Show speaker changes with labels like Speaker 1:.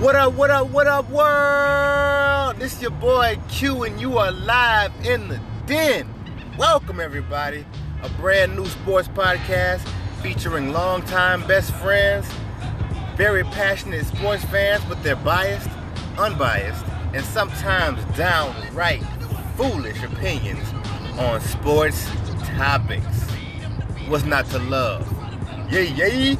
Speaker 1: What up, what up, what up, world? This is your boy Q, and you are live in the den. Welcome, everybody. A brand new sports podcast featuring longtime best friends, very passionate sports fans, but they're biased, unbiased, and sometimes downright foolish opinions on sports topics. What's not to love? Yay, yay!